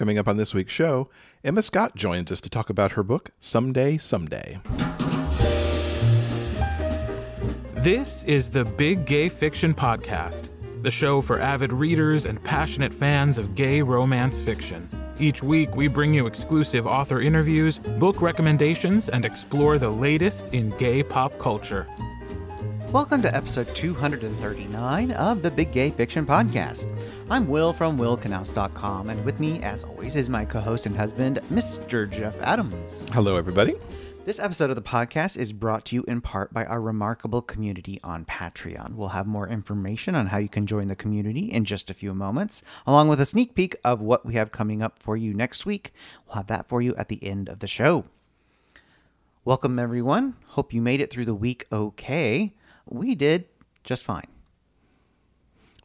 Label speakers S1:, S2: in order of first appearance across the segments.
S1: Coming up on this week's show, Emma Scott joins us to talk about her book, Someday, Someday.
S2: This is the Big Gay Fiction Podcast, the show for avid readers and passionate fans of gay romance fiction. Each week, we bring you exclusive author interviews, book recommendations, and explore the latest in gay pop culture.
S3: Welcome to episode 239 of the Big Gay Fiction Podcast. I'm Will from WillKnaus.com, and with me, as always, is my co host and husband, Mr. Jeff Adams.
S1: Hello, everybody.
S3: This episode of the podcast is brought to you in part by our remarkable community on Patreon. We'll have more information on how you can join the community in just a few moments, along with a sneak peek of what we have coming up for you next week. We'll have that for you at the end of the show. Welcome, everyone. Hope you made it through the week okay we did just fine.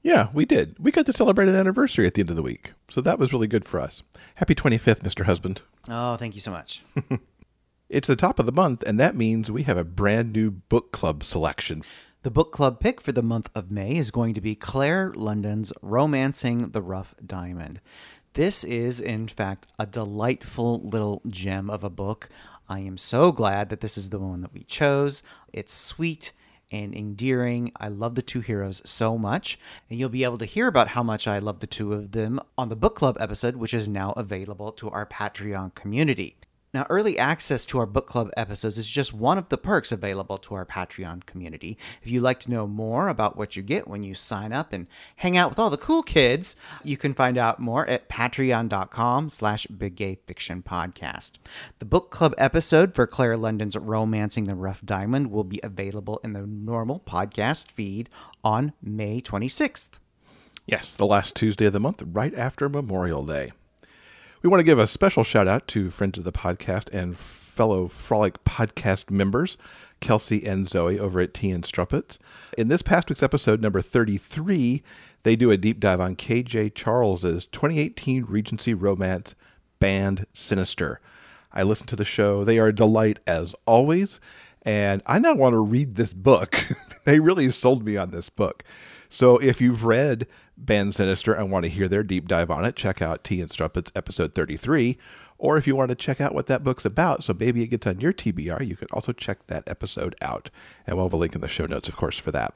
S1: Yeah, we did. We got to celebrate an anniversary at the end of the week. So that was really good for us. Happy 25th, Mr. Husband.
S3: Oh, thank you so much.
S1: it's the top of the month, and that means we have a brand new book club selection.
S3: The book club pick for the month of May is going to be Claire London's Romancing the Rough Diamond. This is, in fact, a delightful little gem of a book. I am so glad that this is the one that we chose. It's sweet and endearing. I love the two heroes so much, and you'll be able to hear about how much I love the two of them on the book club episode, which is now available to our Patreon community. Now, early access to our book club episodes is just one of the perks available to our Patreon community. If you'd like to know more about what you get when you sign up and hang out with all the cool kids, you can find out more at patreon.com slash big gay fiction podcast. The book club episode for Claire London's Romancing the Rough Diamond will be available in the normal podcast feed on May 26th.
S1: Yes, the last Tuesday of the month, right after Memorial Day. We want to give a special shout out to friends of the podcast and fellow Frolic podcast members, Kelsey and Zoe over at Tea and Strumpets. In this past week's episode, number 33, they do a deep dive on KJ Charles's 2018 Regency romance, Band Sinister. I listened to the show. They are a delight as always. And I now want to read this book. they really sold me on this book. So if you've read Band Sinister and want to hear their deep dive on it, check out Tea and Strumpets episode 33. Or if you want to check out what that book's about, so maybe it gets on your TBR, you can also check that episode out. And we'll have a link in the show notes, of course, for that.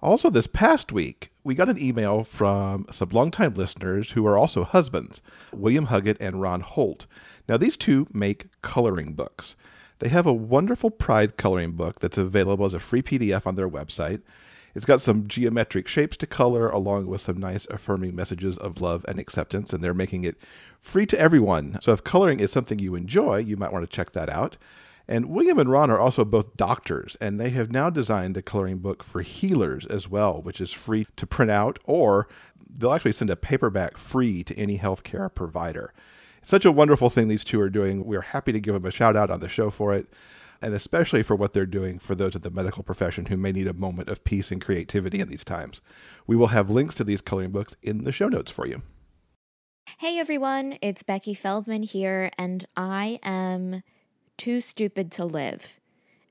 S1: Also, this past week, we got an email from some longtime listeners who are also husbands, William Huggett and Ron Holt. Now, these two make coloring books. They have a wonderful Pride coloring book that's available as a free PDF on their website. It's got some geometric shapes to color, along with some nice affirming messages of love and acceptance, and they're making it free to everyone. So if coloring is something you enjoy, you might want to check that out. And William and Ron are also both doctors, and they have now designed a coloring book for healers as well, which is free to print out, or they'll actually send a paperback free to any healthcare provider. It's such a wonderful thing these two are doing. We're happy to give them a shout out on the show for it and especially for what they're doing for those in the medical profession who may need a moment of peace and creativity in these times. We will have links to these coloring books in the show notes for you.
S4: Hey everyone, it's Becky Feldman here, and I am too stupid to live.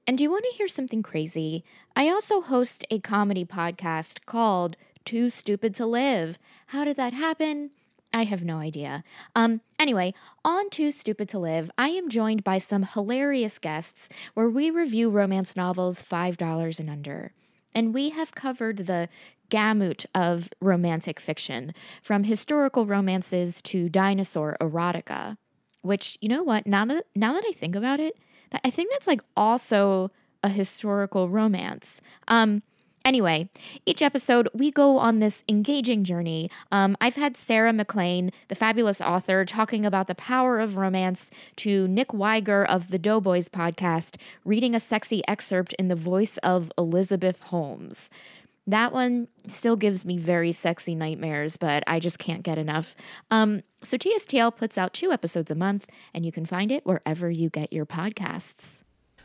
S4: And do you want to hear something crazy? I also host a comedy podcast called Too Stupid to Live. How did that happen? I have no idea. Um, anyway, on Too Stupid to Live, I am joined by some hilarious guests where we review romance novels $5 and under. And we have covered the gamut of romantic fiction, from historical romances to dinosaur erotica. Which, you know what, now that now that I think about it, I think that's like also a historical romance. Um, Anyway, each episode we go on this engaging journey. Um, I've had Sarah MacLean, the fabulous author, talking about the power of romance, to Nick Wiger of the Doughboys podcast, reading a sexy excerpt in the voice of Elizabeth Holmes. That one still gives me very sexy nightmares, but I just can't get enough. Um, so TSTL puts out two episodes a month, and you can find it wherever you get your podcasts.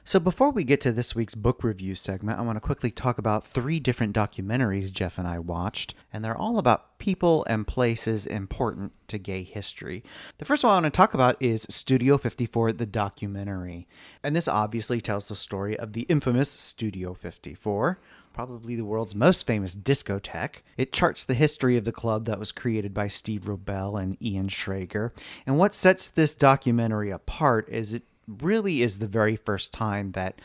S3: So, before we get to this week's book review segment, I want to quickly talk about three different documentaries Jeff and I watched, and they're all about people and places important to gay history. The first one I want to talk about is Studio 54, the documentary. And this obviously tells the story of the infamous Studio 54, probably the world's most famous discotheque. It charts the history of the club that was created by Steve Rubell and Ian Schrager. And what sets this documentary apart is it really is the very first time that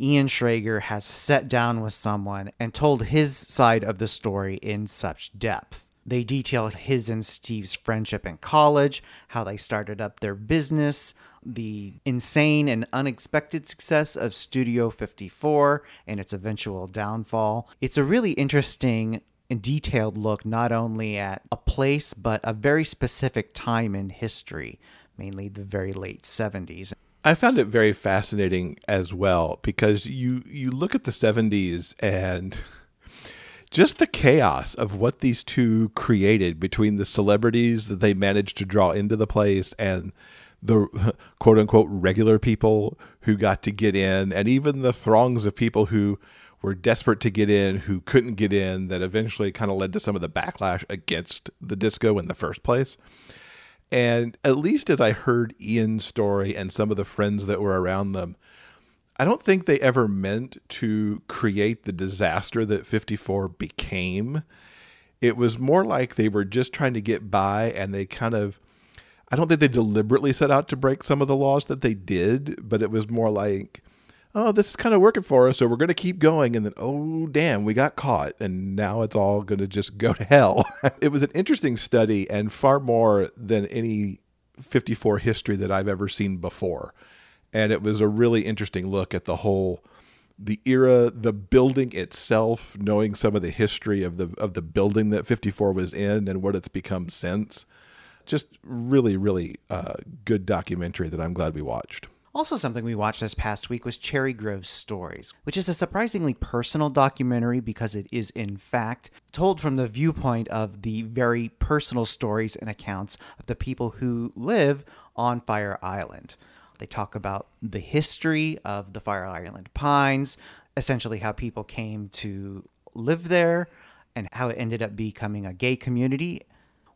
S3: Ian Schrager has sat down with someone and told his side of the story in such depth. They detail his and Steve's friendship in college, how they started up their business, the insane and unexpected success of Studio 54 and its eventual downfall. It's a really interesting and detailed look not only at a place but a very specific time in history, mainly the very late 70s.
S1: I found it very fascinating as well because you you look at the 70s and just the chaos of what these two created between the celebrities that they managed to draw into the place and the quote unquote regular people who got to get in and even the throngs of people who were desperate to get in who couldn't get in that eventually kind of led to some of the backlash against the disco in the first place. And at least as I heard Ian's story and some of the friends that were around them, I don't think they ever meant to create the disaster that 54 became. It was more like they were just trying to get by and they kind of I don't think they deliberately set out to break some of the laws that they did, but it was more like oh, this is kind of working for us, so we're going to keep going. And then, oh, damn, we got caught, and now it's all going to just go to hell. it was an interesting study and far more than any 54 history that I've ever seen before. And it was a really interesting look at the whole the era, the building itself, knowing some of the history of the of the building that 54 was in and what it's become since. Just really, really uh, good documentary that I'm glad we watched.
S3: Also, something we watched this past week was Cherry Grove Stories, which is a surprisingly personal documentary because it is, in fact, told from the viewpoint of the very personal stories and accounts of the people who live on Fire Island. They talk about the history of the Fire Island Pines, essentially how people came to live there, and how it ended up becoming a gay community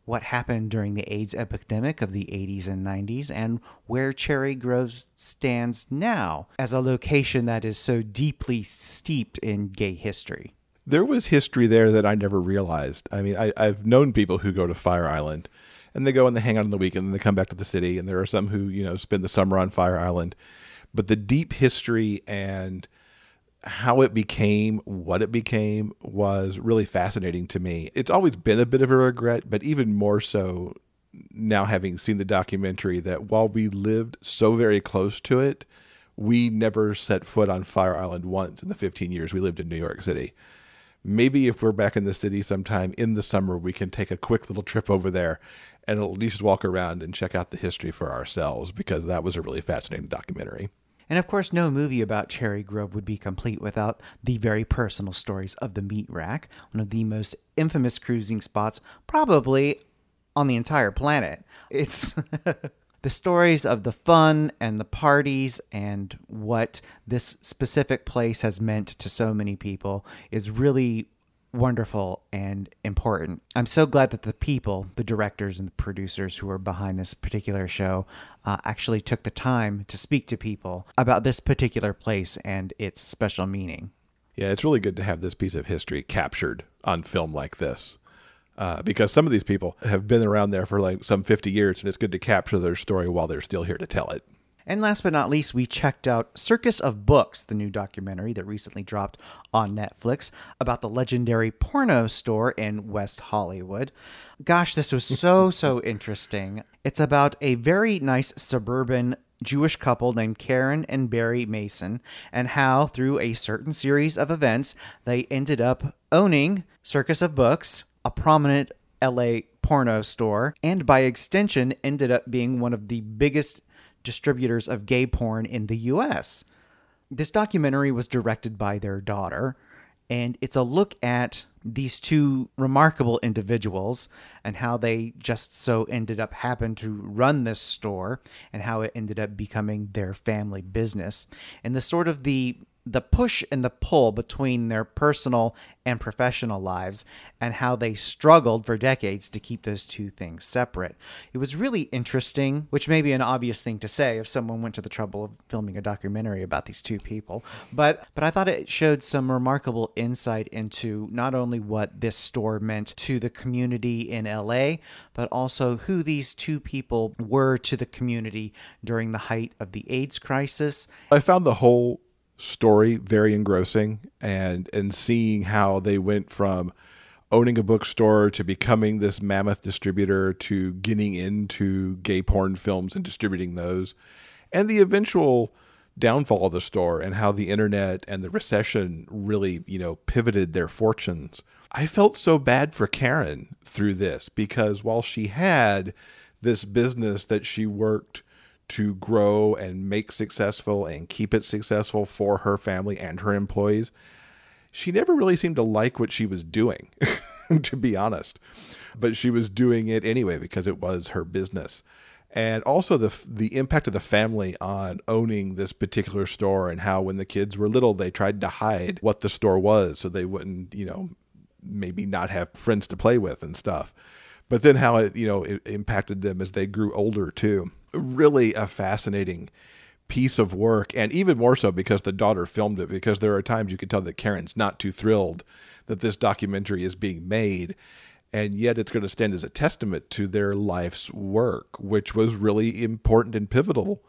S3: what happened during the AIDS epidemic of the 80s and 90s, and where Cherry Grove stands now as a location that is so deeply steeped in gay history.
S1: There was history there that I never realized. I mean, I, have known people who go to Fire Island and they go and they hang out on the weekend and they come back to the city, and there are some who, you know, spend the summer on Fire Island. But the deep history and how it became what it became was really fascinating to me. It's always been a bit of a regret, but even more so now having seen the documentary that while we lived so very close to it, we never set foot on Fire Island once in the 15 years we lived in New York City. Maybe if we're back in the city sometime in the summer, we can take a quick little trip over there and at least walk around and check out the history for ourselves because that was a really fascinating documentary.
S3: And of course, no movie about Cherry Grove would be complete without the very personal stories of the Meat Rack, one of the most infamous cruising spots probably on the entire planet. It's the stories of the fun and the parties and what this specific place has meant to so many people is really wonderful and important. I'm so glad that the people, the directors and the producers who are behind this particular show, uh, actually took the time to speak to people about this particular place and its special meaning.
S1: Yeah, it's really good to have this piece of history captured on film like this. Uh, because some of these people have been around there for like some 50 years, and it's good to capture their story while they're still here to tell it.
S3: And last but not least, we checked out Circus of Books, the new documentary that recently dropped on Netflix about the legendary porno store in West Hollywood. Gosh, this was so, so interesting. It's about a very nice suburban Jewish couple named Karen and Barry Mason, and how, through a certain series of events, they ended up owning Circus of Books, a prominent LA porno store, and by extension, ended up being one of the biggest distributors of gay porn in the US. This documentary was directed by their daughter, and it's a look at these two remarkable individuals and how they just so ended up happen to run this store and how it ended up becoming their family business and the sort of the the push and the pull between their personal and professional lives and how they struggled for decades to keep those two things separate. It was really interesting, which may be an obvious thing to say if someone went to the trouble of filming a documentary about these two people, but but I thought it showed some remarkable insight into not only what this store meant to the community in LA, but also who these two people were to the community during the height of the AIDS crisis.
S1: I found the whole story very engrossing and and seeing how they went from owning a bookstore to becoming this mammoth distributor to getting into gay porn films and distributing those and the eventual downfall of the store and how the internet and the recession really you know pivoted their fortunes. I felt so bad for karen through this because while she had this business that she worked to grow and make successful and keep it successful for her family and her employees, she never really seemed to like what she was doing, to be honest. But she was doing it anyway because it was her business. And also the the impact of the family on owning this particular store and how when the kids were little they tried to hide what the store was so they wouldn't, you know, maybe not have friends to play with and stuff. But then how it, you know, it impacted them as they grew older too really a fascinating piece of work, and even more so because the daughter filmed it. Because there are times you can tell that Karen's not too thrilled that this documentary is being made, and yet it's going to stand as a testament to their life's work, which was really important and pivotal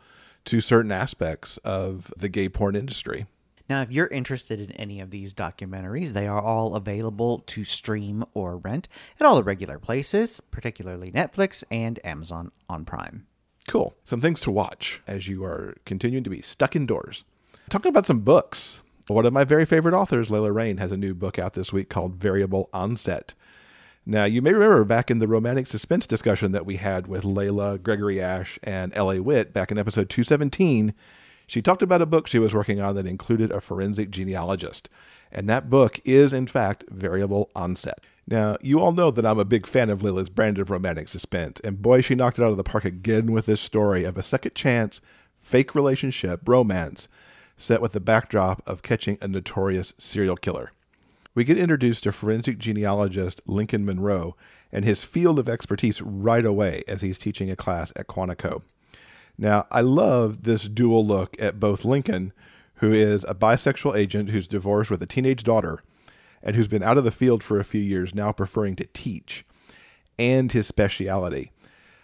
S1: to certain aspects of the gay porn industry.
S3: Now, if you're interested in any of these documentaries, they are all available to stream or rent at all the regular places, particularly Netflix and Amazon on Prime.
S1: Cool. Some things to watch as you are continuing to be stuck indoors. Talking about some books. One of my very favorite authors, Layla Reyne, has a new book out this week called Variable Onset. Now, you may remember back in the romantic suspense discussion that we had with Layla, Gregory Ashe, and L.A. Witt back in episode 217, she talked about a book she was working on that included a forensic genealogist. And that book is, in fact, Variable Onset. Now, you all know that I'm a big fan of Layla's brand of romantic suspense, and boy, she knocked it out of the park again with this story of a second chance, fake relationship, romance, set with the backdrop of catching a notorious serial killer. We get introduced to forensic genealogist Lincoln Monroe and his field of expertise right away as he's teaching a class at Quantico. Now, I love this dual look at both Lincoln, who is a bisexual agent who's divorced with a teenage daughter, and who's been out of the field for a few years, now preferring to teach, and his speciality.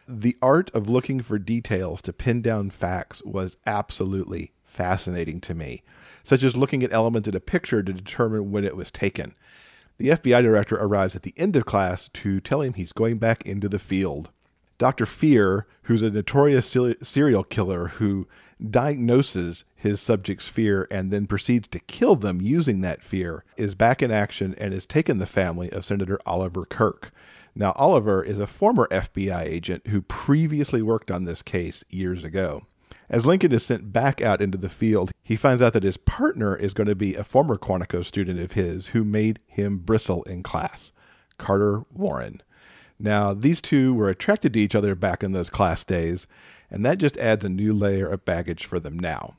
S1: The art of looking for details to pin down facts was absolutely fascinating to me, such as looking at elements in a picture to determine when it was taken. The FBI director arrives at the end of class to tell him he's going back into the field. Dr. Fear, who's a notorious serial killer who diagnoses his subject's fear and then proceeds to kill them using that fear, is back in action and has taken the family of Senator Oliver Kirk. Now, Oliver is a former FBI agent who previously worked on this case years ago. As Lincoln is sent back out into the field, he finds out that his partner is going to be a former Quantico student of his who made him bristle in class, Carter Warren. Now, these two were attracted to each other back in those class days, and that just adds a new layer of baggage for them now.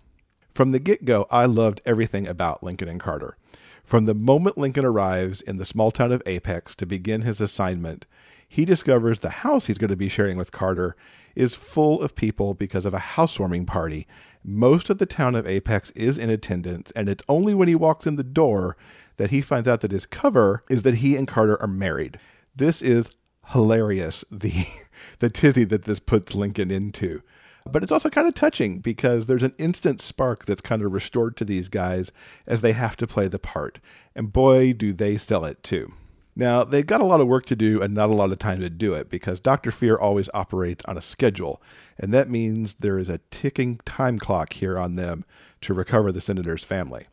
S1: From the get go, I loved everything about Lincoln and Carter. From the moment Lincoln arrives in the small town of Apex to begin his assignment, he discovers the house he's going to be sharing with Carter is full of people because of a housewarming party. Most of the town of Apex is in attendance, and it's only when he walks in the door that he finds out that his cover is that he and Carter are married. This is hilarious the the tizzy that this puts Lincoln into. But it's also kind of touching because there's an instant spark that's kind of restored to these guys as they have to play the part. And boy, do they sell it too. Now, they've got a lot of work to do and not a lot of time to do it because Dr. Fear always operates on a schedule. And that means there is a ticking time clock here on them to recover the senator's family.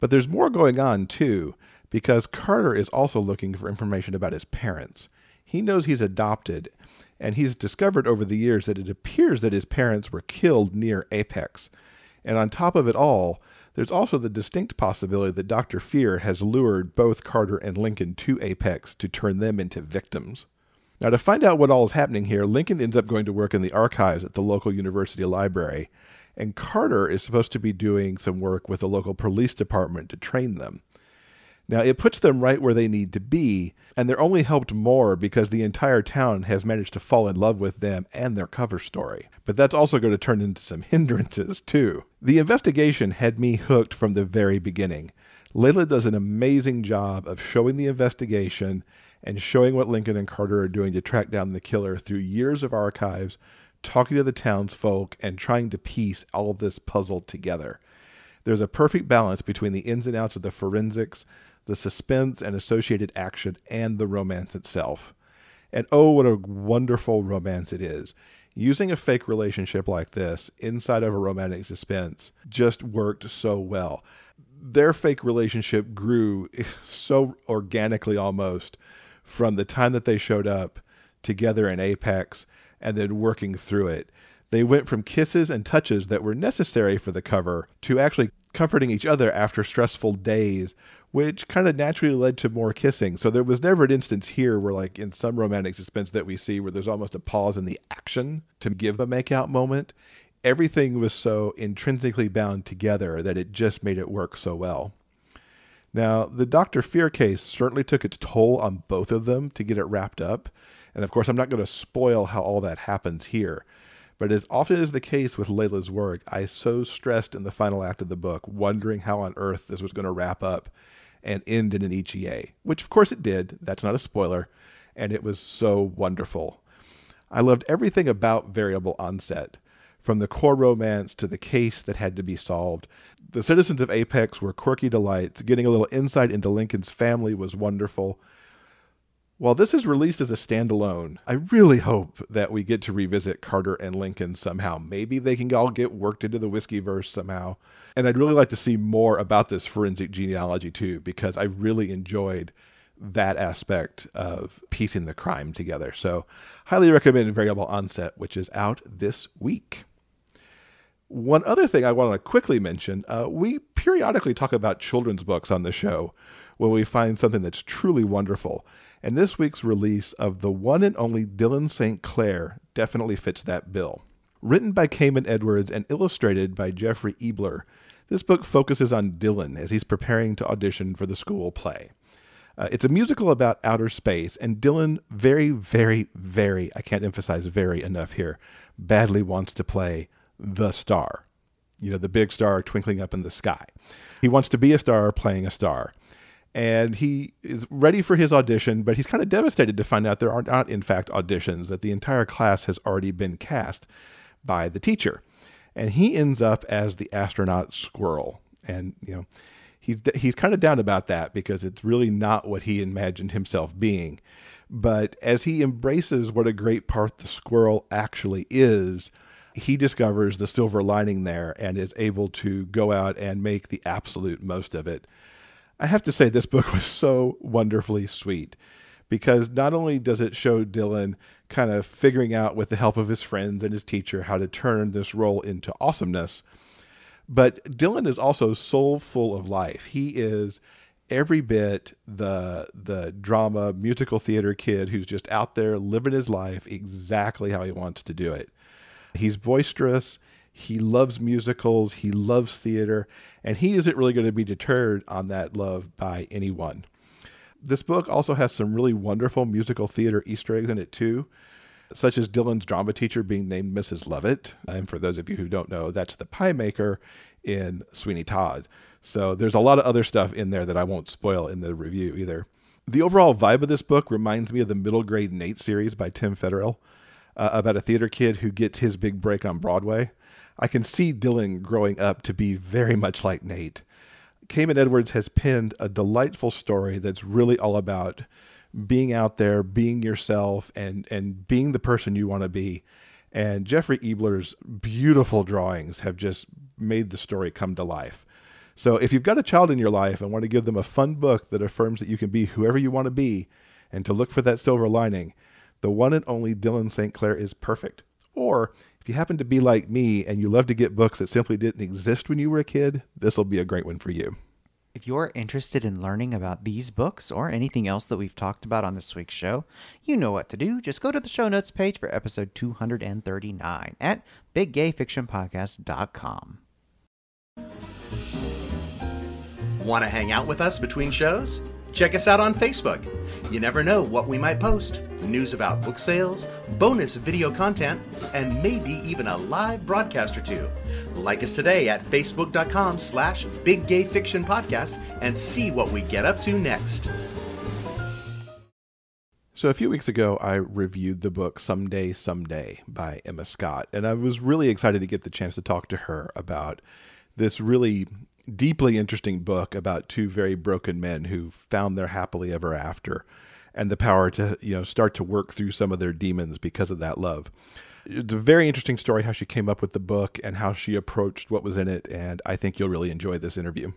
S1: But there's more going on too because Carter is also looking for information about his parents. He knows he's adopted, and he's discovered over the years that it appears that his parents were killed near Apex. And on top of it all, there's also the distinct possibility that Dr. Fear has lured both Carter and Lincoln to Apex to turn them into victims. Now, to find out what all is happening here, Lincoln ends up going to work in the archives at the local university library, and Carter is supposed to be doing some work with the local police department to train them. Now, it puts them right where they need to be, and they're only helped more because the entire town has managed to fall in love with them and their cover story. But that's also going to turn into some hindrances, too. The investigation had me hooked from the very beginning. Layla does an amazing job of showing the investigation and showing what Lincoln and Carter are doing to track down the killer through years of archives, talking to the townsfolk, and trying to piece all this puzzle together. There's a perfect balance between the ins and outs of the forensics, the suspense and associated action, and the romance itself. And oh, what a wonderful romance it is. Using a fake relationship like this inside of a romantic suspense just worked so well. Their fake relationship grew so organically almost from the time that they showed up together in Apex and then working through it. They went from kisses and touches that were necessary for the cover to actually comforting each other after stressful days, which kind of naturally led to more kissing. So there was never an instance here where, like in some romantic suspense that we see, where there's almost a pause in the action to give a makeout moment. Everything was so intrinsically bound together that it just made it work so well. Now, the Dr. Fear case certainly took its toll on both of them to get it wrapped up. And of course, I'm not going to spoil how all that happens here. But as often is the case with Layla's work, I so stressed in the final act of the book, wondering how on earth this was going to wrap up and end in an HEA, which of course it did. That's not a spoiler. And it was so wonderful. I loved everything about Variable Onset, from the core romance to the case that had to be solved. The citizens of Apex were quirky delights. Getting a little insight into Lincoln's family was wonderful. While this is released as a standalone, I really hope that we get to revisit Carter and Lincoln somehow. Maybe they can all get worked into the whiskey verse somehow. And I'd really like to see more about this forensic genealogy too, because I really enjoyed that aspect of piecing the crime together. So, highly recommend Variable Onset, which is out this week. One other thing I want to quickly mention uh, we periodically talk about children's books on the show when we find something that's truly wonderful. And this week's release of the one and only Dylan St. Clair definitely fits that bill. Written by Cayman Edwards and illustrated by Jeffrey Ebbeler, this book focuses on Dylan as he's preparing to audition for the school play. Uh, it's a musical about outer space, and Dylan very, very, very, I can't emphasize very enough here, badly wants to play the star. You know, the big star twinkling up in the sky. He wants to be a star playing a star. And he is ready for his audition, but he's kind of devastated to find out there are not, in fact, auditions, that the entire class has already been cast by the teacher. And he ends up as the astronaut squirrel. And, you know, he's he's kind of down about that because it's really not what he imagined himself being. But as he embraces what a great part the squirrel actually is, he discovers the silver lining there and is able to go out and make the absolute most of it. I have to say, this book was so wonderfully sweet because not only does it show Dylan kind of figuring out with the help of his friends and his teacher how to turn this role into awesomeness, but Dylan is also so full of life. He is every bit the the drama musical theater kid who's just out there living his life exactly how he wants to do it. He's boisterous, he loves musicals, he loves theater, and he isn't really going to be deterred on that love by anyone. This book also has some really wonderful musical theater Easter eggs in it too such as Dylan's drama teacher being named Mrs. Lovett. And for those of you who don't know, that's the pie maker in Sweeney Todd. So there's a lot of other stuff in there that I won't spoil in the review either. The overall vibe of this book reminds me of the middle grade Nate series by Tim Federle uh, about a theater kid who gets his big break on Broadway. I can see Dylan growing up to be very much like Nate. Cayman Edwards has penned a delightful story that's really all about being out there, being yourself, and and being the person you want to be. And Jeffrey Ebbeler's beautiful drawings have just made the story come to life. So if you've got a child in your life and want to give them a fun book that affirms that you can be whoever you want to be and to look for that silver lining, the one and only Dylan St. Clair is perfect. Or if you happen to be like me and you love to get books that simply didn't exist when you were a kid, this will be a great one for you.
S3: If you're interested in learning about these books or anything else that we've talked about on this week's show, you know what to do. Just go to the show notes page for episode 239 at biggayfictionpodcast.com.
S5: Want to hang out with us between shows? Check us out on Facebook. You never know what we might post news about book sales, bonus video content, and maybe even a live broadcast or two. Like us today at facebook.com slash Big Gay Fiction Podcast and see what we get up to next.
S1: So, a few weeks ago, I reviewed the book Someday, Someday by Emma Scott, and I was really excited to get the chance to talk to her about this really deeply interesting book about two very broken men who found their happily ever after and the power to you know start to work through some of their demons because of that love. It's a very interesting story how she came up with the book and how she approached what was in it and i think you'll really enjoy this interview.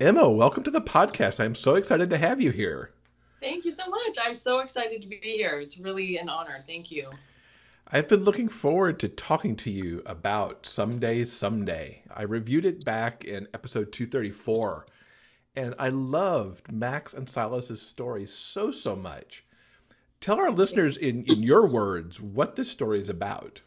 S1: Emma welcome to the podcast. I'm so excited to have you here.
S6: Thank you so much. I'm so excited to be here. It's really an honor. Thank you
S1: I've been looking forward to talking to you about Someday, Someday. I reviewed it back in episode 234, and I loved Max and Silas's story so, so much. Tell our listeners, in, in your words, what this story is about.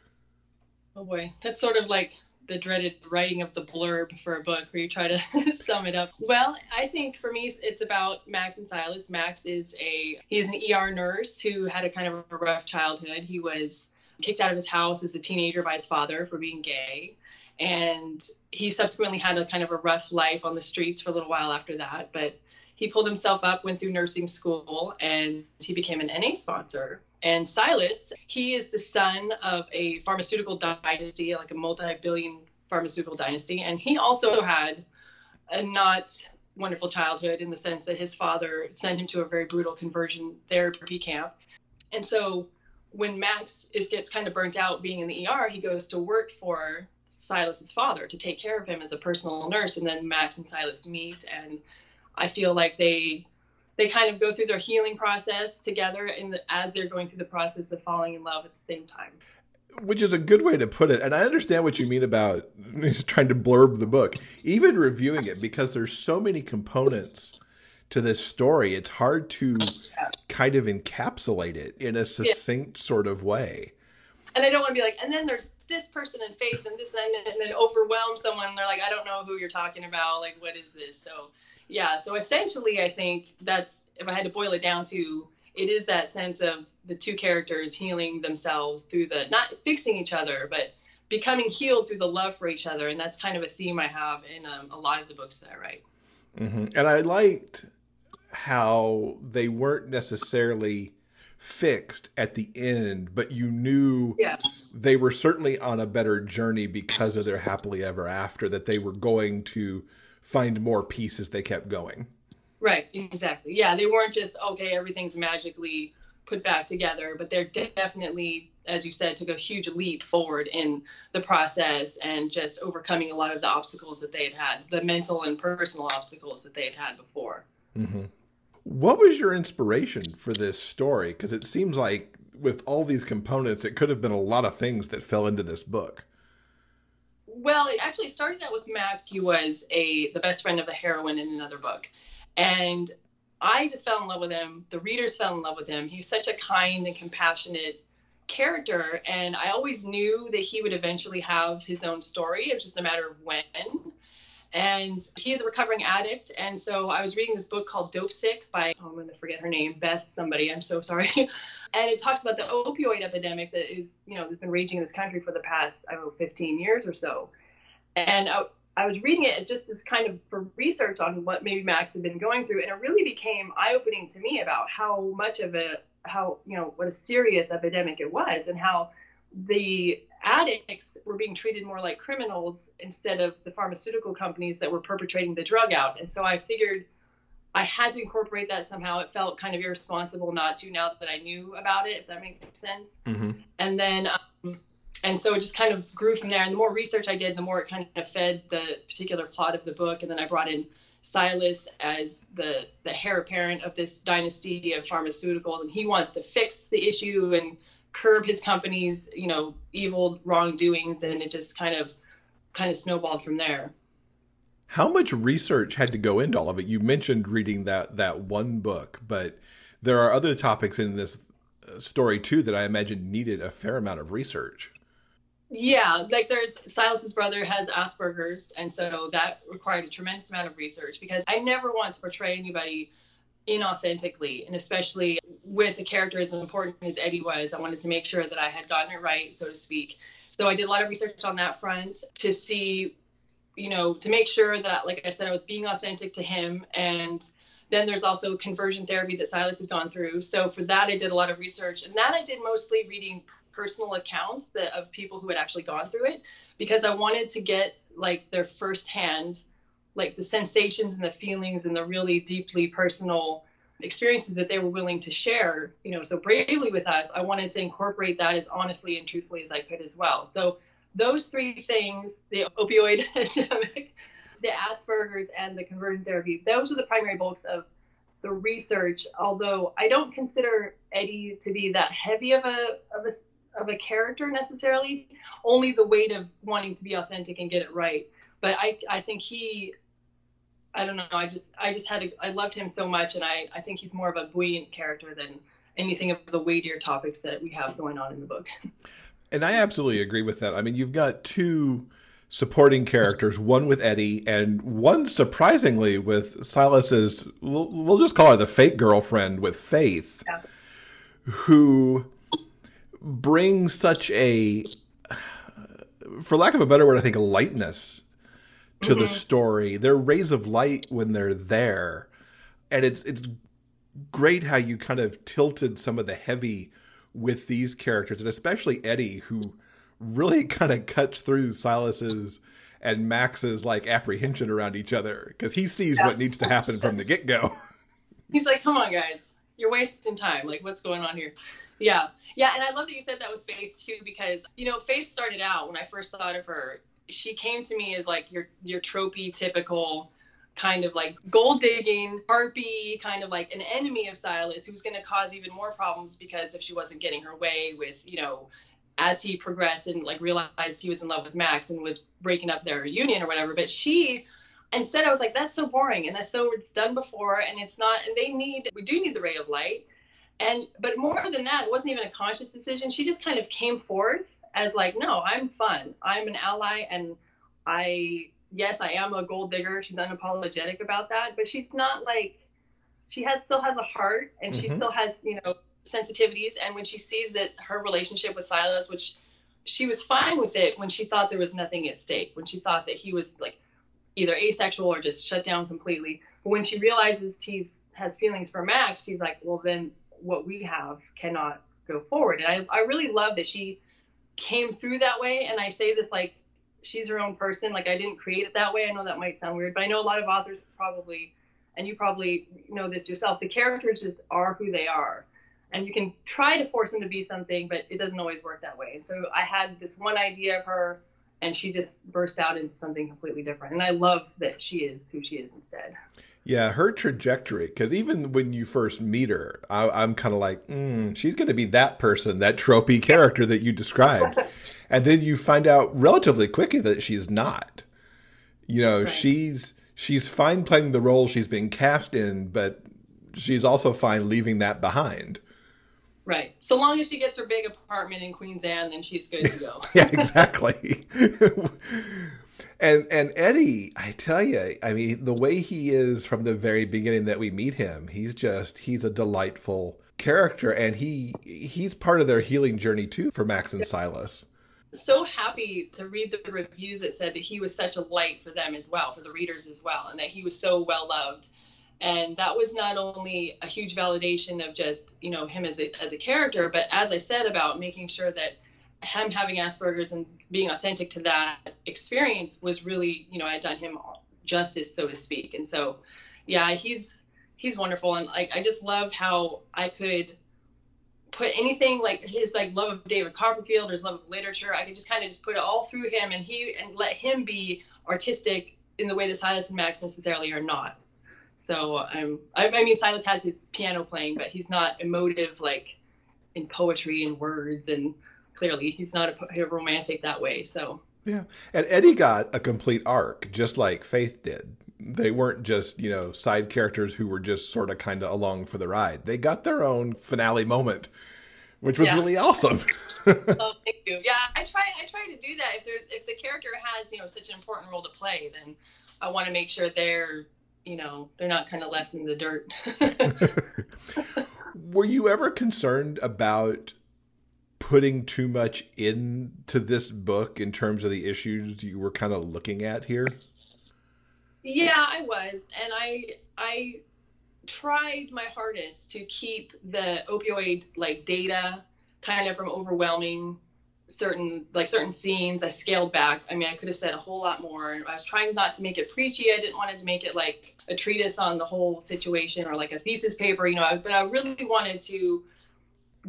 S6: Oh boy, that's sort of like the dreaded writing of the blurb for a book where you try to sum it up. Well, I think for me it's about Max and Silas. Max is a he's an ER nurse who had a kind of a rough childhood. He was kicked out of his house as a teenager by his father for being gay. And he subsequently had a kind of a rough life on the streets for a little while after that. But he pulled himself up, went through nursing school, and he became an NA sponsor. And Silas, he is the son of a pharmaceutical dynasty, like a multi billion pharmaceutical dynasty. And he also had a not wonderful childhood in the sense that his father sent him to a very brutal conversion therapy camp. And so when Max is gets kind of burnt out being in the ER, he goes to work for Silas's father to take care of him as a personal nurse, and then Max and Silas meet, and I feel like they they kind of go through their healing process together, and the, as they're going through the process of falling in love at the same time.
S1: Which is a good way to put it, and I understand what you mean about trying to blurb the book, even reviewing it, because there's so many components to this story. It's hard to kind of encapsulate it in a succinct yeah. sort of way.
S6: And I don't want to be like, and then there's this person in faith and this and, and then overwhelm someone. They're like, I don't know who you're talking about. Like, what is this? So, yeah. So essentially, I think that's if I had to boil it down to, it is that sense of the two characters healing themselves through the not fixing each other, but becoming healed through the love for each other. And that's kind of a theme I have in um, a lot of the books that I write.
S1: Mm-hmm. And I liked how they weren't necessarily fixed at the end, but you knew
S6: yeah.
S1: they were certainly on a better journey because of their happily ever after, that they were going to find more peace as they kept going.
S6: Right, exactly. Yeah, they weren't just, okay, everything's magically put back together, but they're definitely, as you said, took a huge leap forward in the process and just overcoming a lot of the obstacles that they had had, the mental and personal obstacles that they had had before.
S1: Mm-hmm. What was your inspiration for this story? Because it seems like with all these components, it could have been a lot of things that fell into this book.
S6: Well, it actually started out with Max. He was a the best friend of the heroine in another book, and I just fell in love with him. The readers fell in love with him. He was such a kind and compassionate character, and I always knew that he would eventually have his own story. It was just a matter of when and he's a recovering addict. And so I was reading this book called Dopesick by, oh, I'm going to forget her name, Beth somebody, I'm so sorry. and it talks about the opioid epidemic that is, you know, that's been raging in this country for the past, I don't know, 15 years or so. And I, I was reading it just as kind of for research on what maybe Max had been going through. And it really became eye opening to me about how much of a, how, you know, what a serious epidemic it was and how the addicts were being treated more like criminals instead of the pharmaceutical companies that were perpetrating the drug out. And so I figured I had to incorporate that somehow. It felt kind of irresponsible not to now that I knew about it, if that makes sense.
S1: Mm-hmm.
S6: And then, um, and so it just kind of grew from there. And the more research I did, the more it kind of fed the particular plot of the book. And then I brought in Silas as the the heir apparent of this dynasty of pharmaceuticals, and he wants to fix the issue and curb his company's you know evil wrongdoings and it just kind of kind of snowballed from there
S1: How much research had to go into all of it? You mentioned reading that that one book, but there are other topics in this uh, story too that I imagine needed a fair amount of research.
S6: Yeah, like there's Silas's brother has Asperger's, and so that required a tremendous amount of research because I never want to portray anybody inauthentically, and especially with a character as important as Eddie was, I wanted to make sure that I had gotten it right, so to speak. So I did a lot of research on that front to see, you know, to make sure that, like I said, I was being authentic to him. And then there's also conversion therapy that Silas had gone through. So for that, I did a lot of research, and that I did mostly reading personal accounts that of people who had actually gone through it because I wanted to get like their firsthand like the sensations and the feelings and the really deeply personal experiences that they were willing to share, you know, so bravely with us, I wanted to incorporate that as honestly and truthfully as I could as well. So those three things, the opioid epidemic, the Asperger's and the conversion therapy, those are the primary bulks of the research, although I don't consider Eddie to be that heavy of a of a of a character necessarily, only the weight of wanting to be authentic and get it right. But I I think he I don't know. I just I just had a, I loved him so much, and I I think he's more of a buoyant character than anything of the weightier topics that we have going on in the book.
S1: And I absolutely agree with that. I mean, you've got two supporting characters, one with Eddie, and one surprisingly with Silas's. We'll, we'll just call her the fake girlfriend with Faith, yeah. who brings such a, for lack of a better word, I think, lightness to mm-hmm. the story. They're rays of light when they're there, and it's it's great how you kind of tilted some of the heavy with these characters, and especially Eddie, who really kind of cuts through Silas's and Max's like apprehension around each other because he sees yeah. what needs to happen from the get go.
S6: He's like, "Come on, guys, you're wasting time. Like, what's going on here?" Yeah, yeah, and I love that you said that with Faith too, because you know Faith started out when I first thought of her she came to me as like your your tropey typical kind of like gold digging harpy kind of like an enemy of Silas who was going to cause even more problems because if she wasn't getting her way with you know as he progressed and like realized he was in love with Max and was breaking up their union or whatever but she instead I was like that's so boring and that's so it's done before and it's not and they need we do need the ray of light. And but more than that it wasn't even a conscious decision. She just kind of came forth as like, no, I'm fun. I'm an ally, and I yes, I am a gold digger. She's unapologetic about that, but she's not like she has still has a heart, and mm-hmm. she still has you know sensitivities. And when she sees that her relationship with Silas, which she was fine with it when she thought there was nothing at stake, when she thought that he was like either asexual or just shut down completely. But when she realizes he's has feelings for Max, she's like, well, then what we have cannot go forward. And I, I really love that she came through that way. And I say this like she's her own person. Like I didn't create it that way. I know that might sound weird, but I know a lot of authors probably, and you probably know this yourself. The characters just are who they are. And you can try to force them to be something, but it doesn't always work that way. And so I had this one idea of her, and she just burst out into something completely different. And I love that she is who she is instead.
S1: Yeah, her trajectory, because even when you first meet her, I, am kind of like, mm, she's going to be that person, that tropey character that you described. and then you find out relatively quickly that she's not. You know, right. she's she's fine playing the role she's being cast in, but she's also fine leaving that behind.
S6: Right. So long as she gets her big apartment in Queens Anne, then she's good to go.
S1: yeah, exactly. And and Eddie, I tell you, I mean, the way he is from the very beginning that we meet him, he's just he's a delightful character, and he he's part of their healing journey too for Max and Silas.
S6: So happy to read the reviews that said that he was such a light for them as well, for the readers as well, and that he was so well loved. And that was not only a huge validation of just you know him as a as a character, but as I said about making sure that him having Asperger's and being authentic to that experience was really, you know, I had done him justice, so to speak. And so, yeah, he's he's wonderful, and like I just love how I could put anything like his like love of David Copperfield or his love of literature. I could just kind of just put it all through him, and he and let him be artistic in the way that Silas and Max necessarily are not. So I'm, I, I mean, Silas has his piano playing, but he's not emotive like in poetry and words and clearly he's not a, a romantic that way so
S1: Yeah. And Eddie got a complete arc, just like Faith did. They weren't just, you know, side characters who were just sort of kind of along for the ride. They got their own finale moment, which was
S6: Yeah.
S1: really awesome.
S6: oh, thank you. Yeah, I try. I try to do that. If there, if the character has, you know, such an important role to play, then I want to make sure they're, you know, they're not kind of left in the dirt.
S1: Were you ever concerned about putting too much into this book in terms of the issues you were kind of looking at here?
S6: Yeah, I was, and I I tried my hardest to keep the opioid like data kind of from overwhelming certain like certain scenes. I scaled back. I mean, I could have said a whole lot more. I was trying not to make it preachy. I didn't want to make it like a treatise on the whole situation or like a thesis paper, you know. But I really wanted to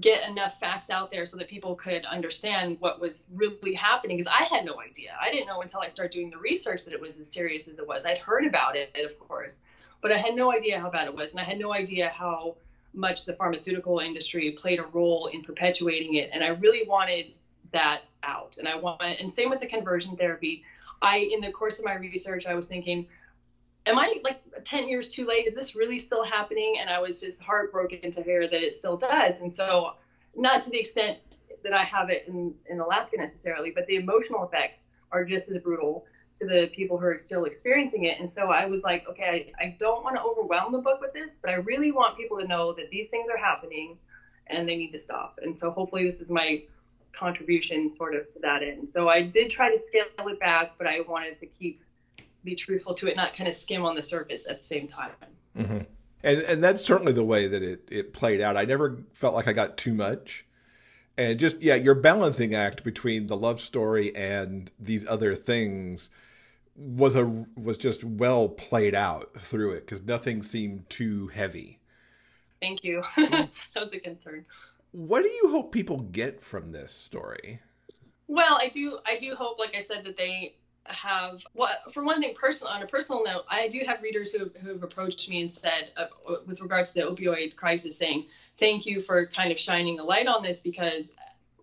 S6: get enough facts out there so that people could understand what was really happening because I had no idea. I didn't know until I started doing the research that it was as serious as it was. I'd heard about it, of course, but I had no idea how bad it was, and I had no idea how much the pharmaceutical industry played a role in perpetuating it. And I really wanted that out. And I want, and same with the conversion therapy. I, in the course of my research, I was thinking, am I like 10 years too late? Is this really still happening? And I was just heartbroken to hear that it still does. And so, not to the extent that I have it in, in Alaska necessarily, but the emotional effects are just as brutal to the people who are still experiencing it. And so I was like, okay, I, I don't want to overwhelm the book with this, but I really want people to know that these things are happening and they need to stop. And so hopefully this is my contribution sort of to that end. So I did try to scale it back, but I wanted to keep be truthful to it, not kind of skim on the surface at the same time.
S1: Mm-hmm. And and that's certainly the way that it it played out. I never felt like I got too much, and just yeah, your balancing act between the love story and these other things was a was just well played out through it because nothing seemed too heavy.
S6: Thank you. that was a concern.
S1: What do you hope people get from this story?
S6: Well, I do. I do hope, like I said, that they have well for one thing personal on a personal note i do have readers who, who have approached me and said uh, with regards to the opioid crisis saying thank you for kind of shining a light on this because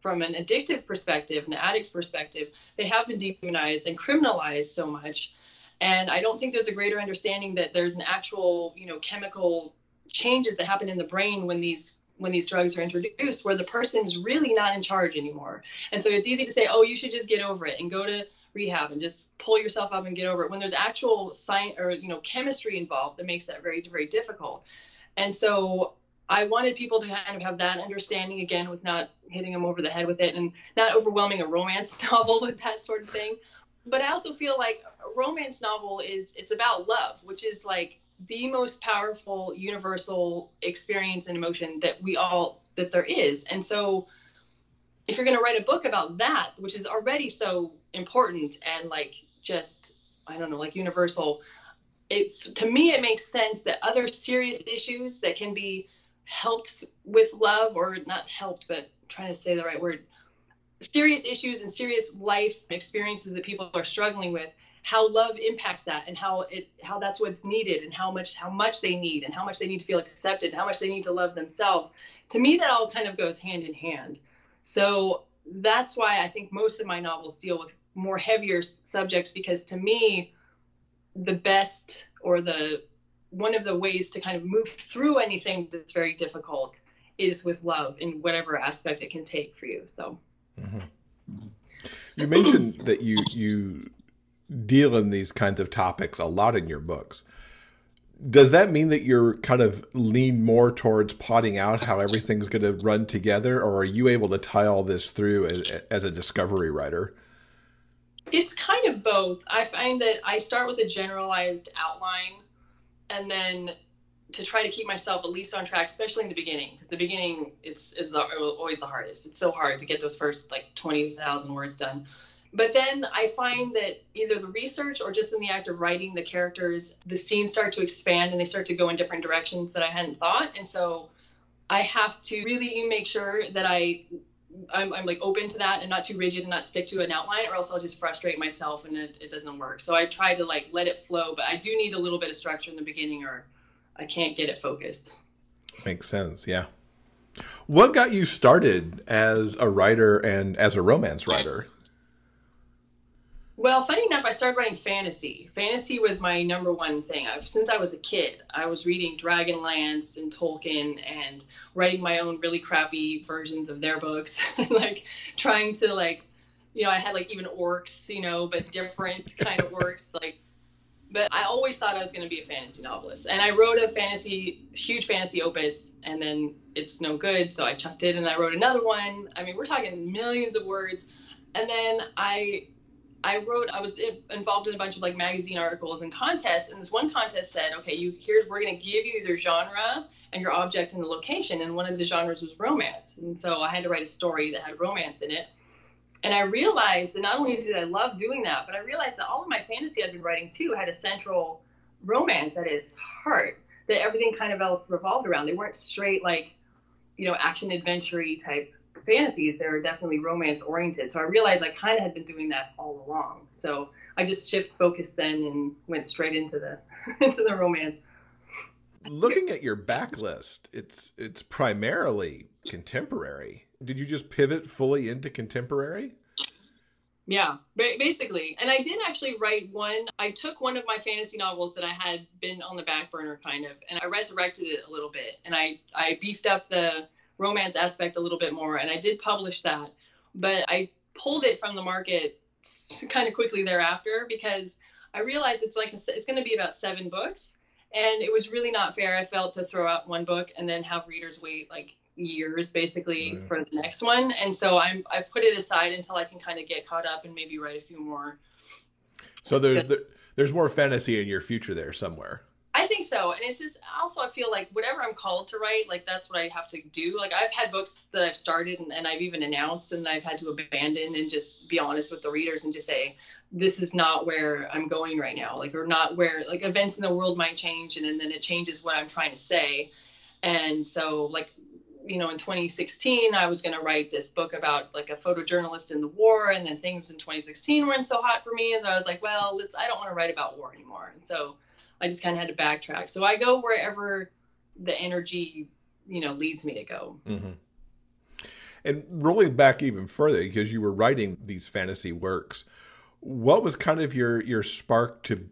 S6: from an addictive perspective an addict's perspective they have been demonized and criminalized so much. And i don't think there's a greater understanding that there's an actual you know chemical changes that happen in the brain when these when these drugs are introduced where the person is really not in charge anymore. And so it's easy to say oh you should just get over it and go to rehab and just pull yourself up and get over it. When there's actual science or you know chemistry involved that makes that very very difficult. And so i wanted people to kind of have that understanding again with not hitting them over the head with it and not overwhelming a romance novel with that sort of thing. But i also feel like a romance novel is it's about love which is like the most powerful universal experience and emotion that we all that there is. And so if you're going to write a book about that which is already so important and like just i don't know like universal it's to me it makes sense that other serious issues that can be helped with love or not helped but trying to say the right word serious issues and serious life experiences that people are struggling with how love impacts that and how it how that's what's needed and how much how much they need and how much they need to feel accepted how much they need to love themselves. To me that all kind of goes hand in hand so that's why I think most of my novels deal with more heavier subjects because to me, the best or the one of the ways to kind of move through anything that's very difficult is with love in whatever aspect it can take for you. So,
S1: mm-hmm. you mentioned that you you deal in these kinds of topics a lot in your books does that mean that you're kind of lean more towards plotting out how everything's going to run together or are you able to tie all this through as, as, a discovery writer?
S6: It's kind of both. I find that i start with a generalized outline and then to try to keep myself at least on track especially in the beginning because the beginning it's is always the hardest. It's so hard to get those first like 20000 words done but then I find that either the research or just in the act of writing the characters, the scenes start to expand and they start to go in different directions that I hadn't thought. And so I have to really make sure that I I'm, I'm like open to that and not too rigid and not stick to an outline or else I'll just frustrate myself and it, it doesn't work. So I try to like let it flow, but I do need a little bit of structure in the beginning or I can't get it focused.
S1: Makes sense. Yeah. What got you started as a writer and as a romance writer?
S6: Well, funny enough, I started writing fantasy. Fantasy was my number one thing. I've, since I was a kid, I was reading Dragonlance and Tolkien and writing my own really crappy versions of their books, like trying to like, you know, I had like even orcs, you know, but different kind of orcs, like. But I always thought I was going to be a fantasy novelist, and I wrote a fantasy, huge fantasy opus, and then it's no good, so I chucked it, and I wrote another one. I mean, we're talking millions of words, and then I I wrote, I was involved in a bunch of like magazine articles and contests. And this one contest said, okay, you here we're going to give you your genre and your object and the location. And one of the genres was romance. And so I had to write a story that had romance in it. And I realized that not only did I love doing that, but I realized that all of my fantasy I'd been writing too had a central romance at its heart that everything kind of else revolved around. They weren't straight like, you know, action adventure type fantasies, they were definitely romance oriented. So I realized I kind of had been doing that all along. So I just shift focus then and went straight into the into the romance.
S1: Looking at your backlist, it's it's primarily contemporary. Did you just pivot fully into contemporary?
S6: Yeah, basically. And I did actually write one. I took one of my fantasy novels that I had been on the back burner kind of, and I resurrected it a little bit. And I, I beefed up the romance aspect a little bit more. And I did publish that, but I pulled it from the market kind of quickly thereafter because I realized it's like a, it's going to be about seven books, and it was really not fair. I felt to throw out one book and then have readers wait like years basically for the next one, and so I'm I put it aside until I can kind of get caught up and maybe write a few more.
S1: So there's there, there's more fantasy in your future there somewhere.
S6: Think so. And it's just also, I feel like whatever I'm called to write, like that's what I have to do. Like I've had books that I've started and, and I've even announced and I've had to abandon and just be honest with the readers and just say, this is not where I'm going right now. Like, or not where, like, events in the world might change and, and then it changes what I'm trying to say. And so, like, you know, in 2016, I was going to write this book about like a photojournalist in the war, and then things in 2016 weren't so hot for me. So I was like, well, let's. I don't want to write about war anymore. And so I just kind of had to backtrack. So I go wherever the energy, you know, leads me to go.
S1: Mm-hmm. And rolling back even further, because you were writing these fantasy works, what was kind of your your spark to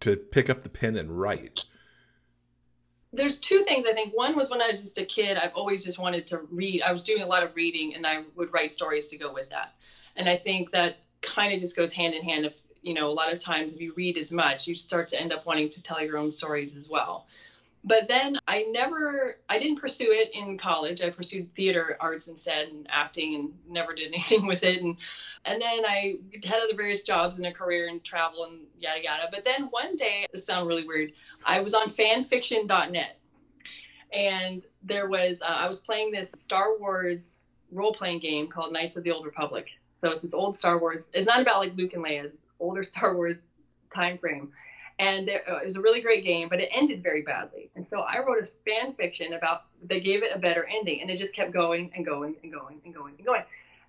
S1: to pick up the pen and write?
S6: There's two things I think. One was when I was just a kid, I've always just wanted to read. I was doing a lot of reading, and I would write stories to go with that. And I think that kind of just goes hand in hand. If you know, a lot of times if you read as much, you start to end up wanting to tell your own stories as well. But then I never, I didn't pursue it in college. I pursued theater arts instead and acting and never did anything with it. And, and then I had other various jobs and a career and travel and yada yada. But then one day, this sounds really weird, I was on fanfiction.net and there was, uh, I was playing this Star Wars role playing game called Knights of the Old Republic. So it's this old Star Wars. It's not about like Luke and Leia. It's older Star Wars time frame. And uh, it was a really great game, but it ended very badly. And so I wrote a fan fiction about they gave it a better ending, and it just kept going and going and going and going and going.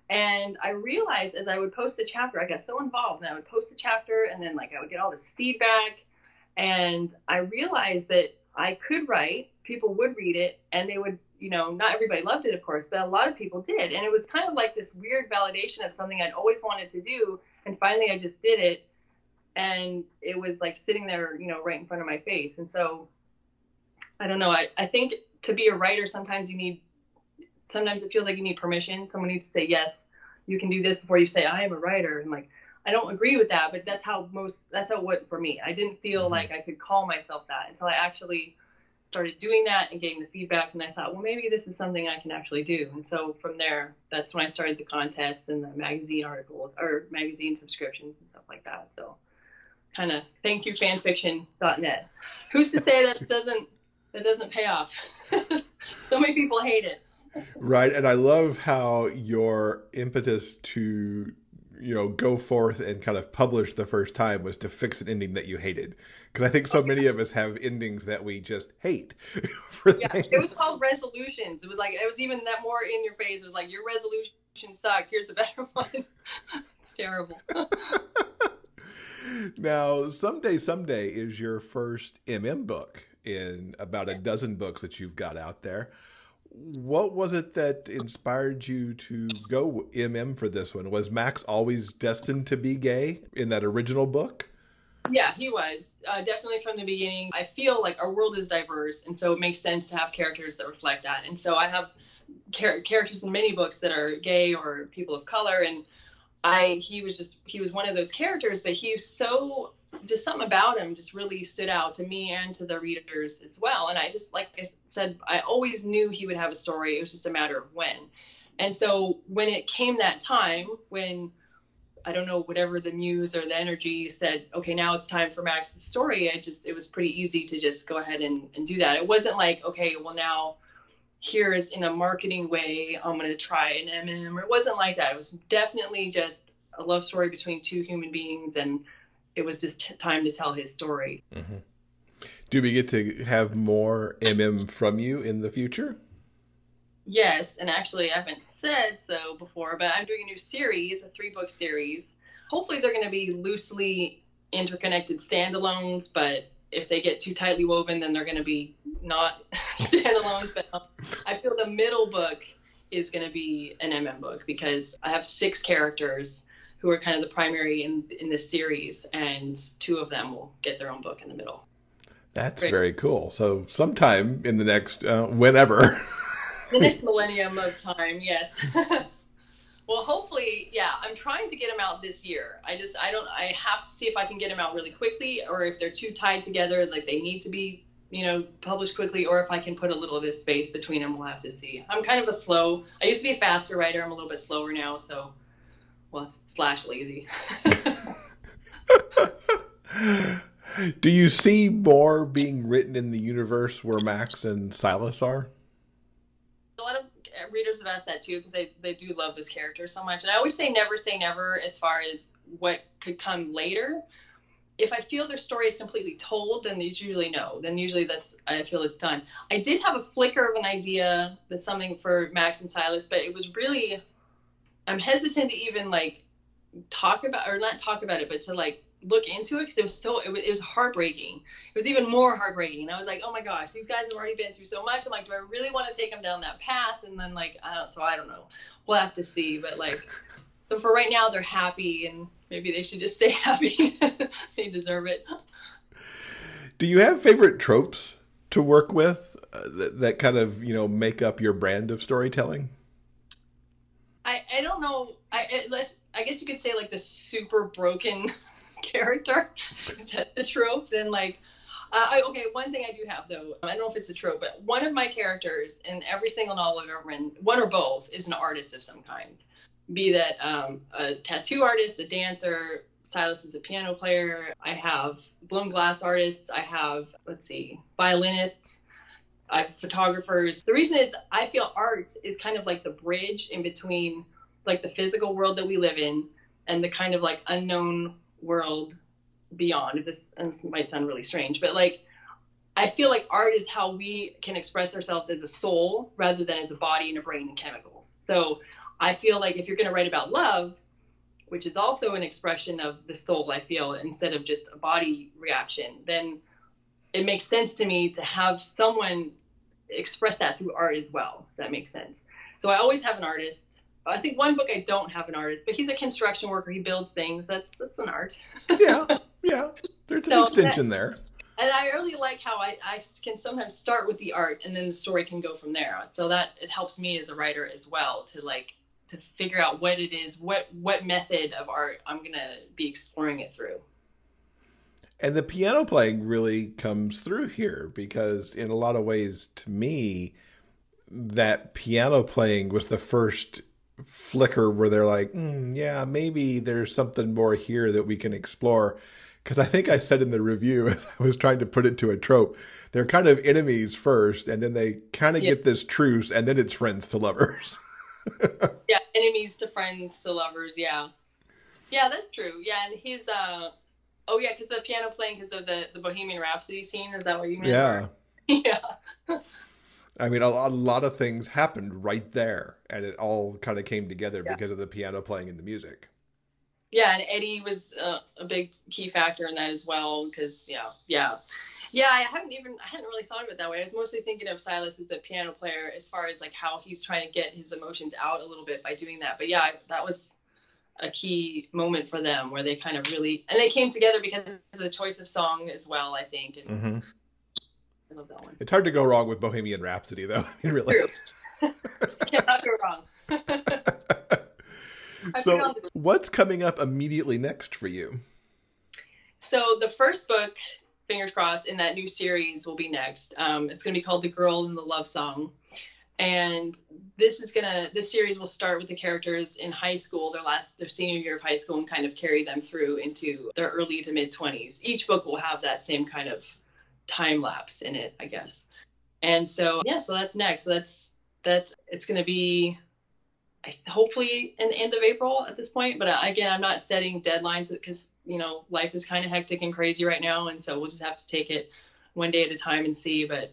S6: And I realized as I would post a chapter, I got so involved, and I would post a chapter, and then like I would get all this feedback, and I realized that I could write, people would read it, and they would, you know, not everybody loved it, of course, but a lot of people did, and it was kind of like this weird validation of something I'd always wanted to do and finally, I just did it, and it was like sitting there, you know, right in front of my face. And so, I don't know. I, I think to be a writer, sometimes you need, sometimes it feels like you need permission. Someone needs to say, yes, you can do this before you say, I am a writer. And like, I don't agree with that, but that's how most, that's how it went for me. I didn't feel mm-hmm. like I could call myself that until I actually started doing that and getting the feedback and I thought, well, maybe this is something I can actually do. And so from there, that's when I started the contests and the magazine articles or magazine subscriptions and stuff like that. So kind of thank you fanfiction.net. Who's to say that doesn't that doesn't pay off? so many people hate it.
S1: Right, and I love how your impetus to you know go forth and kind of publish the first time was to fix an ending that you hated. Because i think so many of us have endings that we just hate
S6: yeah things. it was called resolutions. It was like it was even that more in your face. It was like your resolution sucked here's a better one. It's terrible.
S1: Now someday someday is your first mm book in about a dozen books that you've got out there what was it that inspired you to go MM for this one? Was Max always destined to be gay in that original book?
S6: Yeah, he was. Uh, definitely from the beginning. I feel like our world is diverse, and so it makes sense to have characters that reflect that. And so I have char- characters in many books that are gay or people of color, and I he was just he was one of those characters, but he's so just something about him just really stood out to me and to the readers as well. And I just like I said, I always knew he would have a story. It was just a matter of when. And so when it came that time when I don't know, whatever the muse or the energy said, okay, now it's time for Max's story. I just, it was pretty easy to just go ahead and, and do that. It wasn't like, okay, well, now here is in a marketing way, I'm going to try an MM. It wasn't like that. It was definitely just a love story between two human beings. And it was just t- time to tell his story.
S1: Mm-hmm. Do we get to have more MM from you in the future?
S6: Yes, and actually, I haven't said so before, but I'm doing a new series, a three book series. Hopefully, they're going to be loosely interconnected standalones, but if they get too tightly woven, then they're going to be not standalones. But um, I feel the middle book is going to be an MM book because I have six characters who are kind of the primary in in this series, and two of them will get their own book in the middle.
S1: That's Great. very cool. So sometime in the next uh, whenever.
S6: the next millennium of time, yes. well, hopefully, yeah. I'm trying to get them out this year. I just, I don't, I have to see if I can get them out really quickly, or if they're too tied together, like they need to be, you know, published quickly, or if I can put a little bit of space between them. We'll have to see. I'm kind of a slow. I used to be a faster writer. I'm a little bit slower now, so well, slash lazy.
S1: Do you see more being written in the universe where Max and Silas are?
S6: a lot of readers have asked that too because they, they do love this character so much. And I always say never say never as far as what could come later. If I feel their story is completely told, then it's usually no. Then usually that's I feel it's done. I did have a flicker of an idea that's something for Max and Silas, but it was really I'm hesitant to even like talk about or not talk about it, but to like look into it because it was so it was, it was, heartbreaking. It was even more heartbreaking. I was like, oh my gosh, these guys have already been through so much. I'm like, do I really want to take them down that path? And then like, I don't, so I don't know. We'll have to see. But like, so for right now, they're happy, and maybe they should just stay happy. they deserve it.
S1: Do you have favorite tropes to work with uh, that, that kind of you know make up your brand of storytelling?
S6: I don't know. I I guess you could say like the super broken character. the trope. Then like, uh, I, okay, one thing I do have though, I don't know if it's a trope, but one of my characters in every single novel I've ever written, one or both, is an artist of some kind. Be that um, a tattoo artist, a dancer. Silas is a piano player. I have blown glass artists. I have let's see, violinists. I photographers. The reason is I feel art is kind of like the bridge in between like the physical world that we live in and the kind of like unknown world beyond. This, this might sound really strange, but like I feel like art is how we can express ourselves as a soul rather than as a body and a brain and chemicals. So I feel like if you're going to write about love, which is also an expression of the soul, I feel, instead of just a body reaction, then it makes sense to me to have someone express that through art as well. That makes sense. So I always have an artist I think one book I don't have an artist, but he's a construction worker. He builds things. That's that's an art.
S1: yeah, yeah. There's so an extension that, there.
S6: And I really like how I, I can sometimes start with the art and then the story can go from there. So that it helps me as a writer as well to like to figure out what it is, what what method of art I'm gonna be exploring it through.
S1: And the piano playing really comes through here because in a lot of ways to me that piano playing was the first flicker where they're like, mm, yeah, maybe there's something more here that we can explore. Because I think I said in the review, as I was trying to put it to a trope, they're kind of enemies first, and then they kind of yeah. get this truce, and then it's friends to lovers.
S6: yeah, enemies to friends to lovers. Yeah, yeah, that's true. Yeah, and he's uh, oh yeah, because the piano playing because of the the Bohemian Rhapsody scene. Is that what you mean?
S1: Yeah.
S6: yeah.
S1: I mean, a, a, lot of things happened right there, and it all kind of came together yeah. because of the piano playing and the music.
S6: Yeah, and Eddie was uh, a big key factor in that as well, because yeah, yeah, Yeah, I haven't even I hadn't really thought of it that way. I was mostly thinking of Silas as a piano player as far as like how he's trying to get his emotions out a little bit by doing that. But yeah, that was a key moment for them where they kind of really and they came together because of the choice of song as well, I think. And
S1: Mm-hmm.
S6: I love that one.
S1: It's hard to go wrong with Bohemian Rhapsody, though. I mean, really.
S6: True. Cannot go wrong.
S1: So, what's coming up immediately next for you?
S6: So the first book, fingers crossed, in that new series will be next. Um, it's going to be called The Girl in the Love Song, and this is gonna this series will start with the characters in high school, their last their senior year of high school, and kind of carry them through into their early to mid twenties. Each book will have that same kind of time lapse in it, I guess. And so yeah, so that's next. So that's that. It's going to be hopefully in the end of April at this point. But uh, again, I'm not setting deadlines because you know life is kind of hectic and crazy right now, and so we'll just have to take it one day at a time and see. But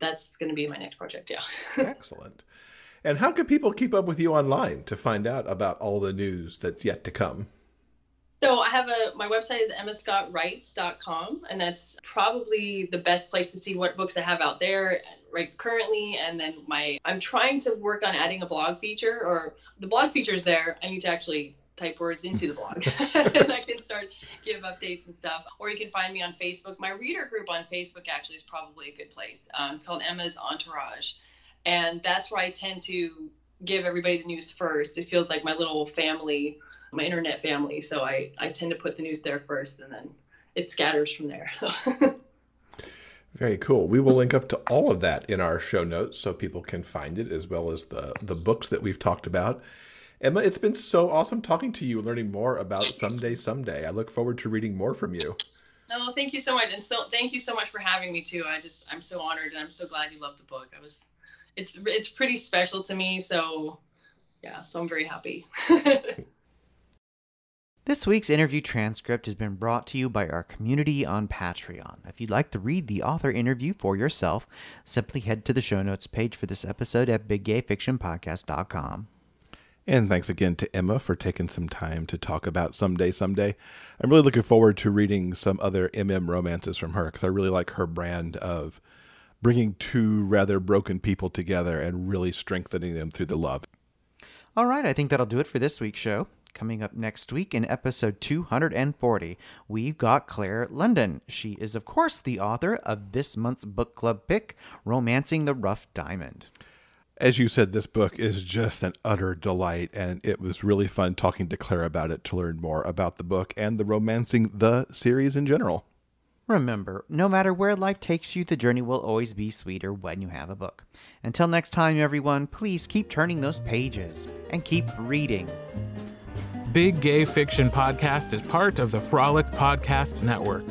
S6: that's going to be my next project. Yeah.
S1: Excellent. And how can people keep up with you online to find out about all the news that's yet to come?
S6: So I have a my website is emmascottwrites.com, and that's probably the best place to see what books I have out there right currently. And then my I'm trying to work on adding a blog feature, or the blog feature is there. I need to actually type words into the blog, and I can start give updates and stuff. Or you can find me on Facebook. My reader group on Facebook actually is probably a good place. Um, it's called Emma's Entourage, and that's where I tend to give everybody the news first. It feels like my little family my internet family. So I, I tend to put the news there first and then it scatters from there.
S1: Very cool. We will link up to all of that in our show notes so people can find it as well as the the books that we've talked about. Emma, it's been so awesome talking to you and learning more about Someday Someday. I look forward to reading more from you.
S6: no, thank you so much. And so thank you so much for having me too. I just, I'm so honored and I'm so glad you loved the book. I was, it's, it's pretty special to me. So yeah, so I'm very happy.
S3: This week's interview transcript has been brought to you by our community on Patreon. If you'd like to read the author interview for yourself, simply head to the show notes page for this episode at biggayfictionpodcast.com.
S1: And thanks again to Emma for taking some time to talk about Someday Someday. I'm really looking forward to reading some other MM romances from her because I really like her brand of bringing two rather broken people together and really strengthening them through the love.
S3: All right, I think that'll do it for this week's show. Coming up next week in episode 240, we've got Clare London. She is, of course, the author of this month's book club pick, Romancing the Rough Diamond.
S1: As you said, this book is just an utter delight, and it was really fun talking to Claire about it to learn more about the book and the Romancing the series in general.
S3: Remember, no matter where life takes you, the journey will always be sweeter when you have a book. Until next time, everyone, please keep turning those pages and keep reading.
S2: Big Gay Fiction Podcast is part of the Frolic Podcast Network.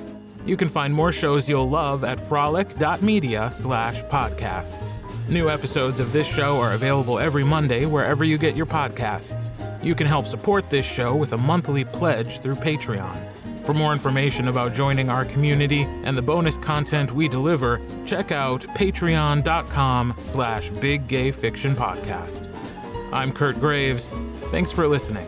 S2: You can find more shows you'll love at frolic.media slash podcasts. New episodes of this show are available every Monday wherever you get your podcasts. You can help support this show with a monthly pledge through Patreon. For more information about joining our community and the bonus content we deliver, check out patreon.com slash biggayfictionpodcast. I'm Kurt Graves. Thanks for listening.